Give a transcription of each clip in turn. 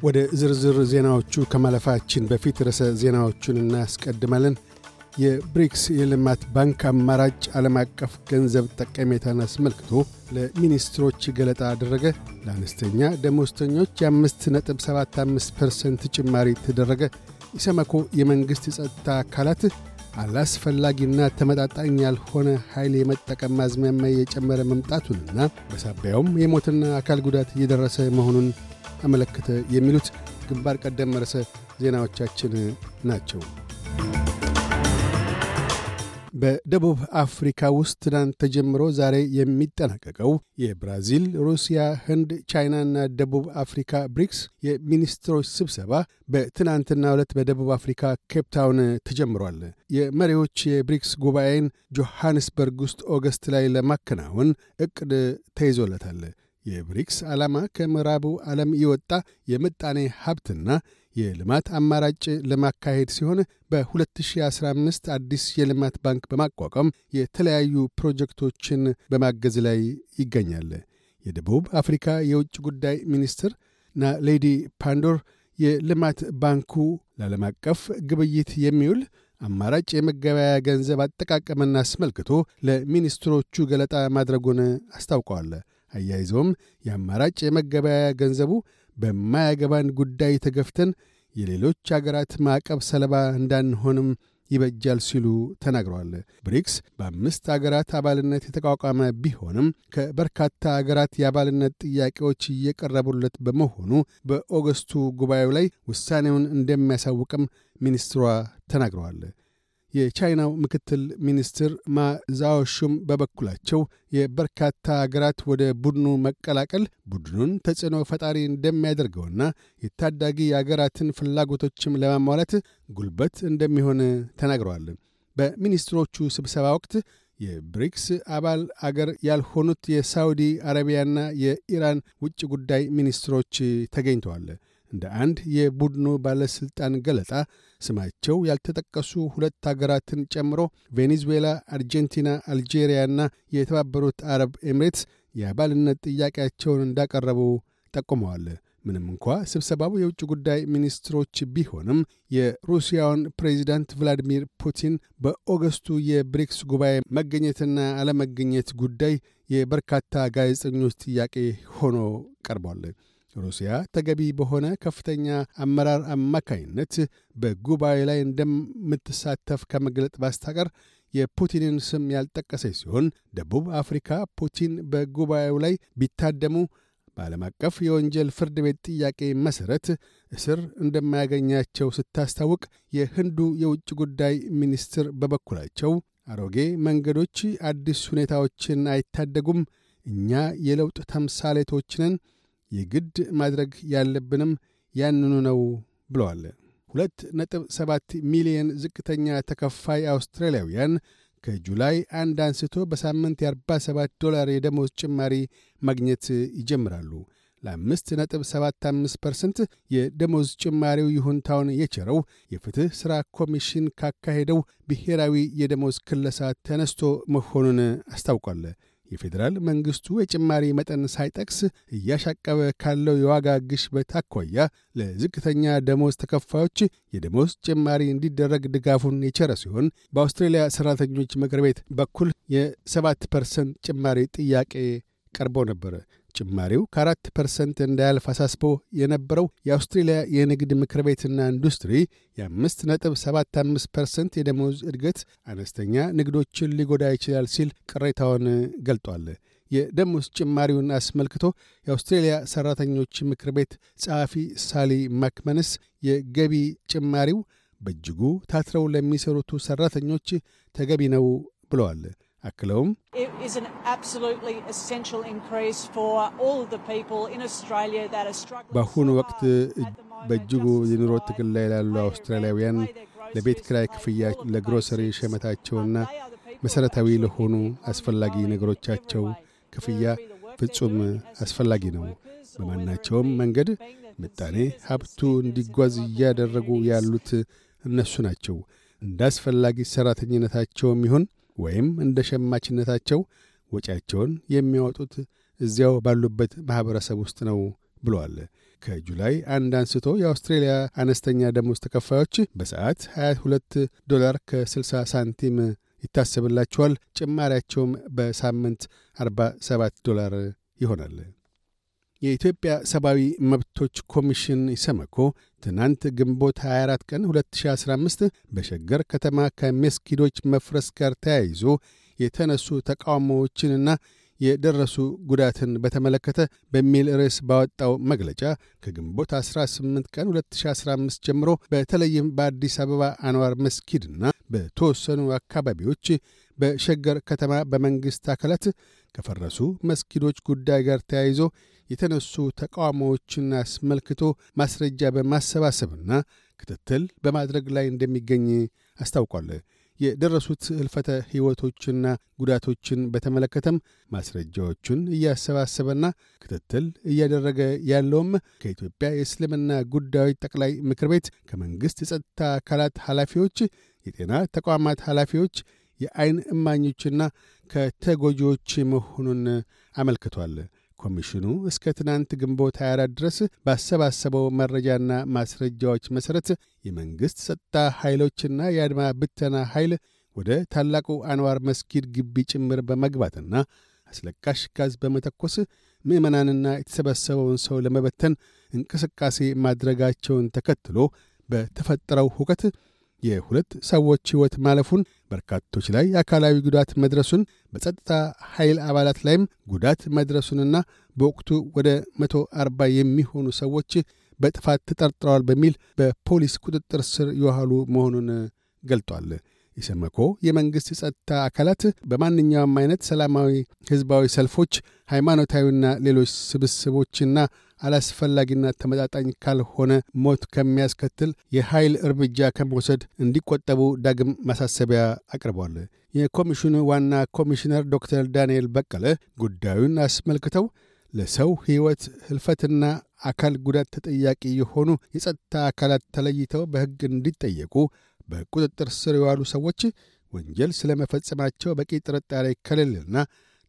ወደ ዝርዝር ዜናዎቹ ከማለፋችን በፊት ርዕሰ ዜናዎቹን እናስቀድማለን። የብሪክስ የልማት ባንክ አማራጭ ዓለም አቀፍ ገንዘብ ጠቀሜታን አስመልክቶ ለሚኒስትሮች ገለጣ አደረገ። ለአነስተኛ ደሞዝተኞች የአምስት ነጥብ 75 ፐርሰንት ጭማሪ ተደረገ። ኢሰመኮ የመንግሥት የጸጥታ አካላት አላስፈላጊና ተመጣጣኝ ያልሆነ ኃይል የመጠቀም አዝማሚያ እየጨመረ መምጣቱንና በሳቢያውም የሞትና አካል ጉዳት እየደረሰ መሆኑን አመለከተ። የሚሉት ግንባር ቀደም ርዕሰ ዜናዎቻችን ናቸው። በደቡብ አፍሪካ ውስጥ ትናንት ተጀምሮ ዛሬ የሚጠናቀቀው የብራዚል፣ ሩሲያ፣ ህንድ፣ ቻይናና ደቡብ አፍሪካ ብሪክስ የሚኒስትሮች ስብሰባ በትናንትና ዕለት በደቡብ አፍሪካ ኬፕታውን ተጀምሯል። የመሪዎች የብሪክስ ጉባኤን ጆሐንስበርግ ውስጥ ኦገስት ላይ ለማከናወን ዕቅድ ተይዞለታል። የብሪክስ ዓላማ ከምዕራቡ ዓለም የወጣ የምጣኔ ሀብትና የልማት አማራጭ ለማካሄድ ሲሆን በ2015 አዲስ የልማት ባንክ በማቋቋም የተለያዩ ፕሮጀክቶችን በማገዝ ላይ ይገኛል። የደቡብ አፍሪካ የውጭ ጉዳይ ሚኒስትር ናሌዲ ፓንዶር የልማት ባንኩ ለዓለም አቀፍ ግብይት የሚውል አማራጭ የመገበያያ ገንዘብ አጠቃቀምን አስመልክቶ ለሚኒስትሮቹ ገለጣ ማድረጉን አስታውቀዋል። አያይዘውም የአማራጭ የመገበያያ ገንዘቡ በማያገባን ጉዳይ ተገፍተን የሌሎች አገራት ማዕቀብ ሰለባ እንዳንሆንም ይበጃል ሲሉ ተናግረዋል። ብሪክስ በአምስት አገራት አባልነት የተቋቋመ ቢሆንም ከበርካታ አገራት የአባልነት ጥያቄዎች እየቀረቡለት በመሆኑ በኦገስቱ ጉባኤው ላይ ውሳኔውን እንደሚያሳውቅም ሚኒስትሯ ተናግረዋል። የቻይናው ምክትል ሚኒስትር ማዛኦሹም በበኩላቸው የበርካታ አገራት ወደ ቡድኑ መቀላቀል ቡድኑን ተጽዕኖ ፈጣሪ እንደሚያደርገውና የታዳጊ አገራትን ፍላጎቶችም ለማሟላት ጉልበት እንደሚሆን ተናግረዋል። በሚኒስትሮቹ ስብሰባ ወቅት የብሪክስ አባል አገር ያልሆኑት የሳውዲ አረቢያና የኢራን ውጭ ጉዳይ ሚኒስትሮች ተገኝተዋል። እንደ አንድ የቡድኑ ባለሥልጣን ገለጣ ስማቸው ያልተጠቀሱ ሁለት አገራትን ጨምሮ ቬኔዙዌላ፣ አርጀንቲና፣ አልጄሪያና የተባበሩት አረብ ኤምሬትስ የአባልነት ጥያቄያቸውን እንዳቀረቡ ጠቁመዋል። ምንም እንኳ ስብሰባው የውጭ ጉዳይ ሚኒስትሮች ቢሆንም የሩሲያውን ፕሬዚዳንት ቭላዲሚር ፑቲን በኦገስቱ የብሪክስ ጉባኤ መገኘትና አለመገኘት ጉዳይ የበርካታ ጋዜጠኞች ጥያቄ ሆኖ ቀርቧል። ሩሲያ ተገቢ በሆነ ከፍተኛ አመራር አማካይነት በጉባኤ ላይ እንደምትሳተፍ ከመግለጥ ባስታቀር የፑቲንን ስም ያልጠቀሰች ሲሆን ደቡብ አፍሪካ ፑቲን በጉባኤው ላይ ቢታደሙ በዓለም አቀፍ የወንጀል ፍርድ ቤት ጥያቄ መሠረት እስር እንደማያገኛቸው ስታስታውቅ፣ የህንዱ የውጭ ጉዳይ ሚኒስትር በበኩላቸው አሮጌ መንገዶች አዲስ ሁኔታዎችን አይታደጉም፣ እኛ የለውጥ ተምሳሌቶች የግድ ማድረግ ያለብንም ያንኑ ነው ብለዋል። ሁለት ነጥብ ሰባት ሚሊየን ዝቅተኛ ተከፋይ አውስትራሊያውያን ከጁላይ አንድ አንስቶ በሳምንት የ47 ዶላር የደሞዝ ጭማሪ ማግኘት ይጀምራሉ። ለአምስት ነጥብ ሰባት አምስት ፐርሰንት የደሞዝ ጭማሪው ይሁንታውን የቸረው የፍትሕ ሥራ ኮሚሽን ካካሄደው ብሔራዊ የደሞዝ ክለሳ ተነስቶ መሆኑን አስታውቋል። የፌዴራል መንግሥቱ የጭማሪ መጠን ሳይጠቅስ እያሻቀበ ካለው የዋጋ ግሽበት አኳያ ለዝቅተኛ ደሞዝ ተከፋዮች የደሞዝ ጭማሪ እንዲደረግ ድጋፉን የቸረ ሲሆን በአውስትሬልያ ሠራተኞች ምክር ቤት በኩል የሰባት ፐርሰንት ጭማሪ ጥያቄ ቀርቦ ነበር። ጭማሪው ከአራት ፐርሰንት እንዳያልፍ አሳስቦ የነበረው የአውስትሬልያ የንግድ ምክር ቤትና ኢንዱስትሪ የአምስት ነጥብ ሰባት አምስት ፐርሰንት የደሞዝ እድገት አነስተኛ ንግዶችን ሊጎዳ ይችላል ሲል ቅሬታውን ገልጧል። የደሞዝ ጭማሪውን አስመልክቶ የአውስትሬልያ ሠራተኞች ምክር ቤት ጸሐፊ ሳሊ ማክማነስ የገቢ ጭማሪው በእጅጉ ታትረው ለሚሰሩቱ ሠራተኞች ተገቢ ነው ብለዋል። አክለውም በአሁኑ ወቅት በእጅጉ የኑሮ ትግል ላይ ላሉ አውስትራሊያውያን ለቤት ኪራይ ክፍያ፣ ለግሮሰሪ ሸመታቸውና መሠረታዊ ለሆኑ አስፈላጊ ነገሮቻቸው ክፍያ ፍጹም አስፈላጊ ነው። በማናቸውም መንገድ ምጣኔ ሀብቱ እንዲጓዝ እያደረጉ ያሉት እነሱ ናቸው። እንደ አስፈላጊ ሠራተኝነታቸውም ይሁን ወይም እንደ ሸማችነታቸው ወጪያቸውን የሚያወጡት እዚያው ባሉበት ማኅበረሰብ ውስጥ ነው ብለዋል። ከጁላይ አንድ አንስቶ የአውስትሬልያ አነስተኛ ደሞዝ ተከፋዮች በሰዓት 22 ዶላር ከ60 ሳንቲም ይታሰብላቸዋል። ጭማሪያቸውም በሳምንት 47 ዶላር ይሆናል። የኢትዮጵያ ሰብአዊ መብቶች ኮሚሽን ኢሰመኮ ትናንት ግንቦት 24 ቀን 2015 በሸገር ከተማ ከመስጊዶች መፍረስ ጋር ተያይዞ የተነሱ ተቃውሞዎችንና የደረሱ ጉዳትን በተመለከተ በሚል ርዕስ ባወጣው መግለጫ ከግንቦት 18 ቀን 2015 ጀምሮ በተለይም በአዲስ አበባ አንዋር መስጊድና በተወሰኑ አካባቢዎች በሸገር ከተማ በመንግሥት አካላት ከፈረሱ መስጊዶች ጉዳይ ጋር ተያይዞ የተነሱ ተቃውሞዎችን አስመልክቶ ማስረጃ በማሰባሰብና ክትትል በማድረግ ላይ እንደሚገኝ አስታውቋል። የደረሱት ሕልፈተ ሕይወቶችና ጉዳቶችን በተመለከተም ማስረጃዎቹን እያሰባሰበና ክትትል እያደረገ ያለውም ከኢትዮጵያ የእስልምና ጉዳዮች ጠቅላይ ምክር ቤት፣ ከመንግሥት የጸጥታ አካላት ኃላፊዎች፣ የጤና ተቋማት ኃላፊዎች፣ የዐይን እማኞችና ከተጎጂዎች መሆኑን አመልክቷል። ኮሚሽኑ እስከ ትናንት ግንቦት 24 ድረስ ባሰባሰበው መረጃና ማስረጃዎች መሠረት የመንግሥት ጸጥታ ኃይሎችና የአድማ ብተና ኃይል ወደ ታላቁ አንዋር መስጊድ ግቢ ጭምር በመግባትና አስለቃሽ ጋዝ በመተኮስ ምዕመናንና የተሰበሰበውን ሰው ለመበተን እንቅስቃሴ ማድረጋቸውን ተከትሎ በተፈጠረው ሁከት የሁለት ሰዎች ሕይወት ማለፉን፣ በርካቶች ላይ አካላዊ ጉዳት መድረሱን፣ በጸጥታ ኃይል አባላት ላይም ጉዳት መድረሱንና በወቅቱ ወደ መቶ አርባ የሚሆኑ ሰዎች በጥፋት ተጠርጥረዋል በሚል በፖሊስ ቁጥጥር ስር የዋሉ መሆኑን ገልጧል። ኢሰመኮ የመንግሥት የጸጥታ አካላት በማንኛውም አይነት ሰላማዊ ሕዝባዊ ሰልፎች፣ ሃይማኖታዊና ሌሎች ስብስቦችና አላስፈላጊና ተመጣጣኝ ካልሆነ ሞት ከሚያስከትል የኃይል እርምጃ ከመውሰድ እንዲቆጠቡ ዳግም ማሳሰቢያ አቅርቧል። የኮሚሽኑ ዋና ኮሚሽነር ዶክተር ዳንኤል በቀለ ጉዳዩን አስመልክተው ለሰው ሕይወት ሕልፈትና አካል ጉዳት ተጠያቂ የሆኑ የጸጥታ አካላት ተለይተው በሕግ እንዲጠየቁ በቁጥጥር ስር የዋሉ ሰዎች ወንጀል ስለ መፈጸማቸው በቂ ጥርጣሬ ከሌለና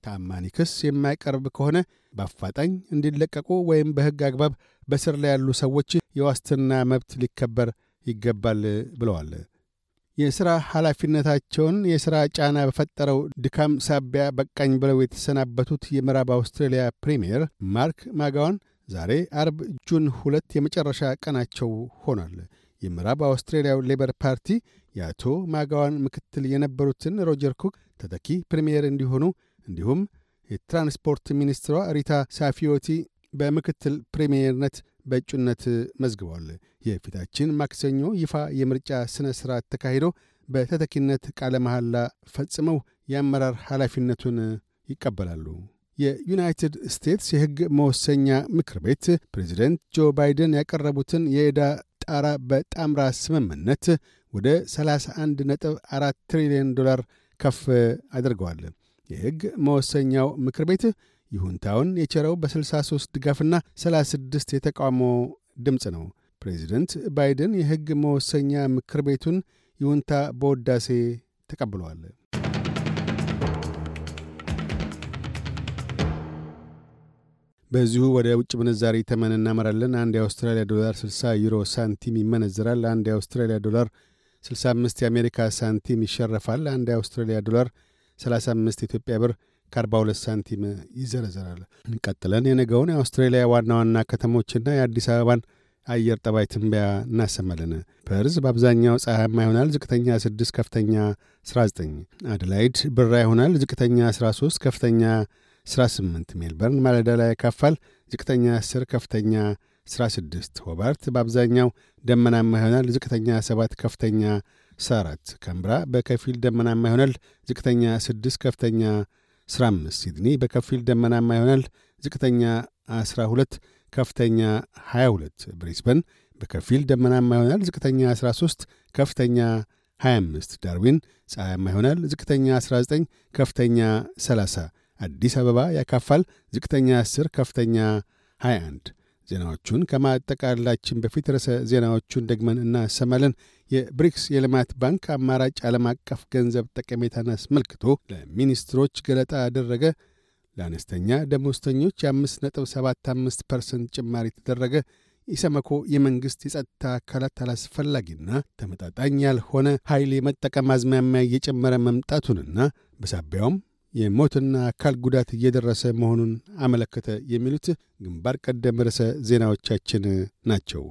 ተአማኒ ክስ የማይቀርብ ከሆነ በአፋጣኝ እንዲለቀቁ ወይም በሕግ አግባብ በስር ላይ ያሉ ሰዎች የዋስትና መብት ሊከበር ይገባል ብለዋል። የሥራ ኃላፊነታቸውን የሥራ ጫና በፈጠረው ድካም ሳቢያ በቃኝ ብለው የተሰናበቱት የምዕራብ አውስትራሊያ ፕሪምየር ማርክ ማክጋዋን ዛሬ አርብ ጁን ሁለት የመጨረሻ ቀናቸው ሆኗል። የምዕራብ አውስትራሊያው ሌበር ፓርቲ የአቶ ማክጋዋን ምክትል የነበሩትን ሮጀር ኩክ ተተኪ ፕሪምየር እንዲሆኑ እንዲሁም የትራንስፖርት ሚኒስትሯ ሪታ ሳፊዮቲ በምክትል ፕሪምየርነት በእጩነት መዝግበዋል። የፊታችን ማክሰኞ ይፋ የምርጫ ሥነ ሥርዓት ተካሂዶ በተተኪነት ቃለ መሐላ ፈጽመው የአመራር ኃላፊነቱን ይቀበላሉ። የዩናይትድ ስቴትስ የሕግ መወሰኛ ምክር ቤት ፕሬዚደንት ጆ ባይደን ያቀረቡትን የዕዳ በጣምራ ስምምነት ወደ 31 ነጥብ 4 ትሪሊዮን ዶላር ከፍ አድርገዋል። የሕግ መወሰኛው ምክር ቤት ይሁንታውን የቸረው በ63 ድጋፍና 36 የተቃውሞ ድምፅ ነው። ፕሬዚደንት ባይደን የሕግ መወሰኛ ምክር ቤቱን ይሁንታ በወዳሴ ተቀብለዋል። በዚሁ ወደ ውጭ ምንዛሪ ተመን እናመራለን። አንድ የአውስትራሊያ ዶላር 60 ዩሮ ሳንቲም ይመነዝራል። አንድ የአውስትራሊያ ዶላር 65 የአሜሪካ ሳንቲም ይሸረፋል። አንድ የአውስትራሊያ ዶላር 35 ኢትዮጵያ ብር ከ42 ሳንቲም ይዘረዘራል። እንቀጥለን የነገውን የአውስትሬሊያ ዋና ዋና ከተሞችና የአዲስ አበባን አየር ጠባይ ትንበያ እናሰማለን። ፐርዝ በአብዛኛው ፀሐያማ ይሆናል። ዝቅተኛ 6፣ ከፍተኛ 19። አደላይድ ብራ ይሆናል። ዝቅተኛ 13፣ ከፍተኛ 18። ሜልበርን ማለዳ ላይ ያካፋል። ዝቅተኛ 10፣ ከፍተኛ 16። ሆባርት በአብዛኛው ደመናማ ይሆናል። ዝቅተኛ 7፣ ከፍተኛ 14። ካንብራ በከፊል ደመናማ ይሆናል። ዝቅተኛ 6፣ ከፍተኛ 15። ሲድኒ በከፊል ደመናማ ይሆናል። ዝቅተኛ 12 ከፍተኛ 22። ብሪስበን በከፊል ደመናማ ይሆናል። ዝቅተኛ 13 ከፍተኛ 25። ዳርዊን ፀሐያማ ይሆናል። ዝቅተኛ 19 ከፍተኛ 30። አዲስ አበባ ያካፋል። ዝቅተኛ 10 ከፍተኛ 21። ዜናዎቹን ከማጠቃላችን በፊት ርዕሰ ዜናዎቹን ደግመን እናሰማለን። የብሪክስ የልማት ባንክ አማራጭ ዓለም አቀፍ ገንዘብ ጠቀሜታን አስመልክቶ ለሚኒስትሮች ገለጣ አደረገ። ለአነስተኛ ደሞዝተኞች የ5.75 ፐርሰንት ጭማሪ ተደረገ ኢሰመኮ የመንግሥት የጸጥታ አካላት አላስፈላጊና ተመጣጣኝ ያልሆነ ኃይል የመጠቀም አዝማሚያ እየጨመረ መምጣቱንና በሳቢያውም የሞትና አካል ጉዳት እየደረሰ መሆኑን አመለከተ። የሚሉት ግንባር ቀደም ርዕሰ ዜናዎቻችን ናቸው።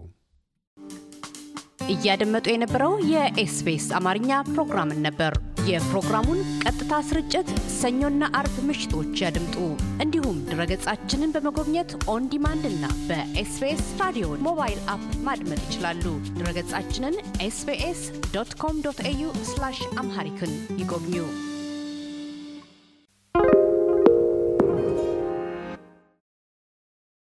እያደመጡ የነበረው የኤስቢኤስ አማርኛ ፕሮግራምን ነበር። የፕሮግራሙን ቀጥታ ስርጭት ሰኞና አርብ ምሽቶች ያድምጡ። እንዲሁም ድረገጻችንን በመጎብኘት on demand እና በ SBS Radio mobile app ማድመጥ ይችላሉ። ድረገጻችንን SBS dot com dot au Amharic ን ይጎብኙ።